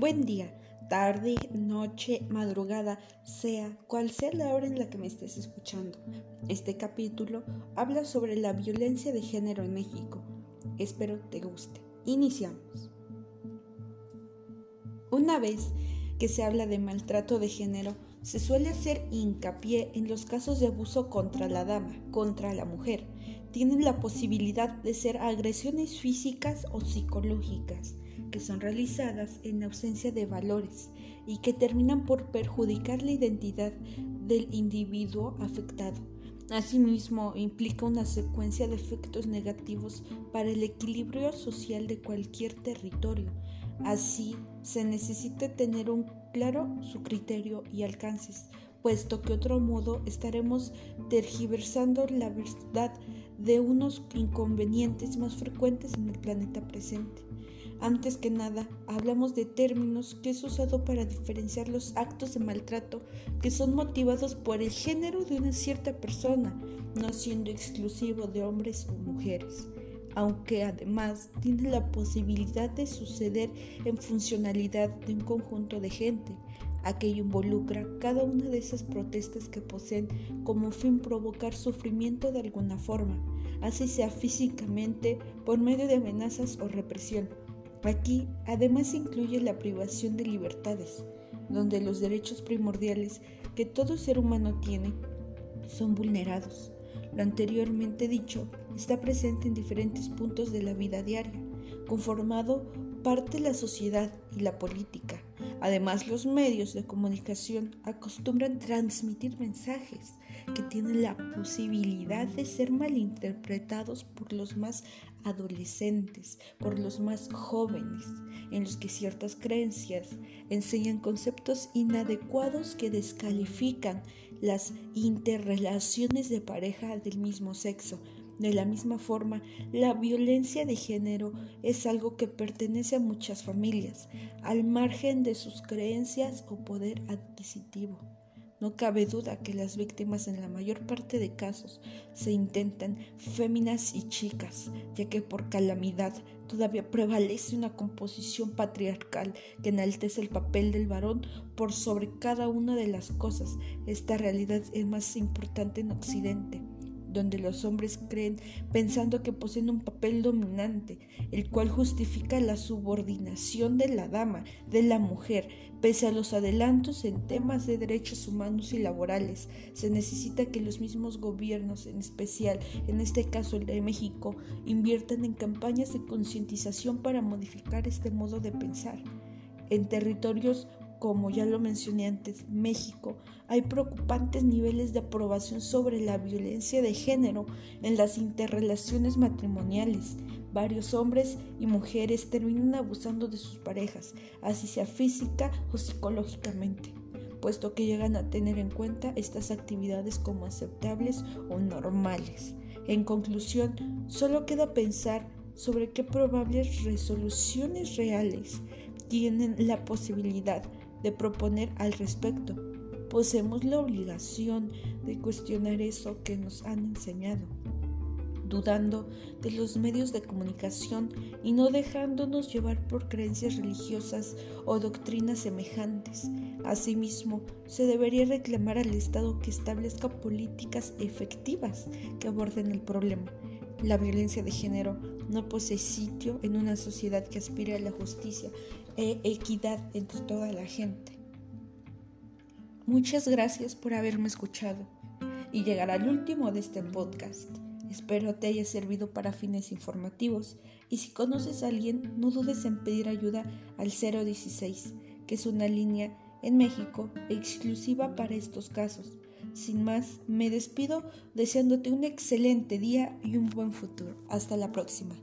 Buen día, tarde, noche, madrugada, sea cual sea la hora en la que me estés escuchando. Este capítulo habla sobre la violencia de género en México. Espero te guste. Iniciamos. Una vez que se habla de maltrato de género, se suele hacer hincapié en los casos de abuso contra la dama, contra la mujer. Tienen la posibilidad de ser agresiones físicas o psicológicas, que son realizadas en ausencia de valores y que terminan por perjudicar la identidad del individuo afectado. Asimismo, implica una secuencia de efectos negativos para el equilibrio social de cualquier territorio. Así, se necesita tener un claro su criterio y alcances, puesto que otro modo estaremos tergiversando la verdad de unos inconvenientes más frecuentes en el planeta presente. Antes que nada, hablamos de términos que es usado para diferenciar los actos de maltrato que son motivados por el género de una cierta persona, no siendo exclusivo de hombres o mujeres aunque además tiene la posibilidad de suceder en funcionalidad de un conjunto de gente. Aquello involucra cada una de esas protestas que poseen como fin provocar sufrimiento de alguna forma, así sea físicamente, por medio de amenazas o represión. Aquí además incluye la privación de libertades, donde los derechos primordiales que todo ser humano tiene son vulnerados. Lo anteriormente dicho está presente en diferentes puntos de la vida diaria, conformado parte de la sociedad y la política. Además, los medios de comunicación acostumbran transmitir mensajes que tienen la posibilidad de ser malinterpretados por los más adolescentes, por los más jóvenes, en los que ciertas creencias enseñan conceptos inadecuados que descalifican las interrelaciones de pareja del mismo sexo. De la misma forma, la violencia de género es algo que pertenece a muchas familias, al margen de sus creencias o poder adquisitivo. No cabe duda que las víctimas en la mayor parte de casos se intentan féminas y chicas, ya que por calamidad todavía prevalece una composición patriarcal que enaltece el papel del varón por sobre cada una de las cosas. Esta realidad es más importante en Occidente donde los hombres creen pensando que poseen un papel dominante, el cual justifica la subordinación de la dama, de la mujer, pese a los adelantos en temas de derechos humanos y laborales. Se necesita que los mismos gobiernos, en especial en este caso el de México, inviertan en campañas de concientización para modificar este modo de pensar. En territorios como ya lo mencioné antes, México, hay preocupantes niveles de aprobación sobre la violencia de género en las interrelaciones matrimoniales. Varios hombres y mujeres terminan abusando de sus parejas, así sea física o psicológicamente, puesto que llegan a tener en cuenta estas actividades como aceptables o normales. En conclusión, solo queda pensar sobre qué probables resoluciones reales tienen la posibilidad de proponer al respecto. Poseemos la obligación de cuestionar eso que nos han enseñado, dudando de los medios de comunicación y no dejándonos llevar por creencias religiosas o doctrinas semejantes. Asimismo, se debería reclamar al Estado que establezca políticas efectivas que aborden el problema. La violencia de género no posee sitio en una sociedad que aspire a la justicia e equidad entre toda la gente. Muchas gracias por haberme escuchado y llegar al último de este podcast. Espero te haya servido para fines informativos y si conoces a alguien no dudes en pedir ayuda al 016, que es una línea en México exclusiva para estos casos. Sin más, me despido deseándote un excelente día y un buen futuro. Hasta la próxima.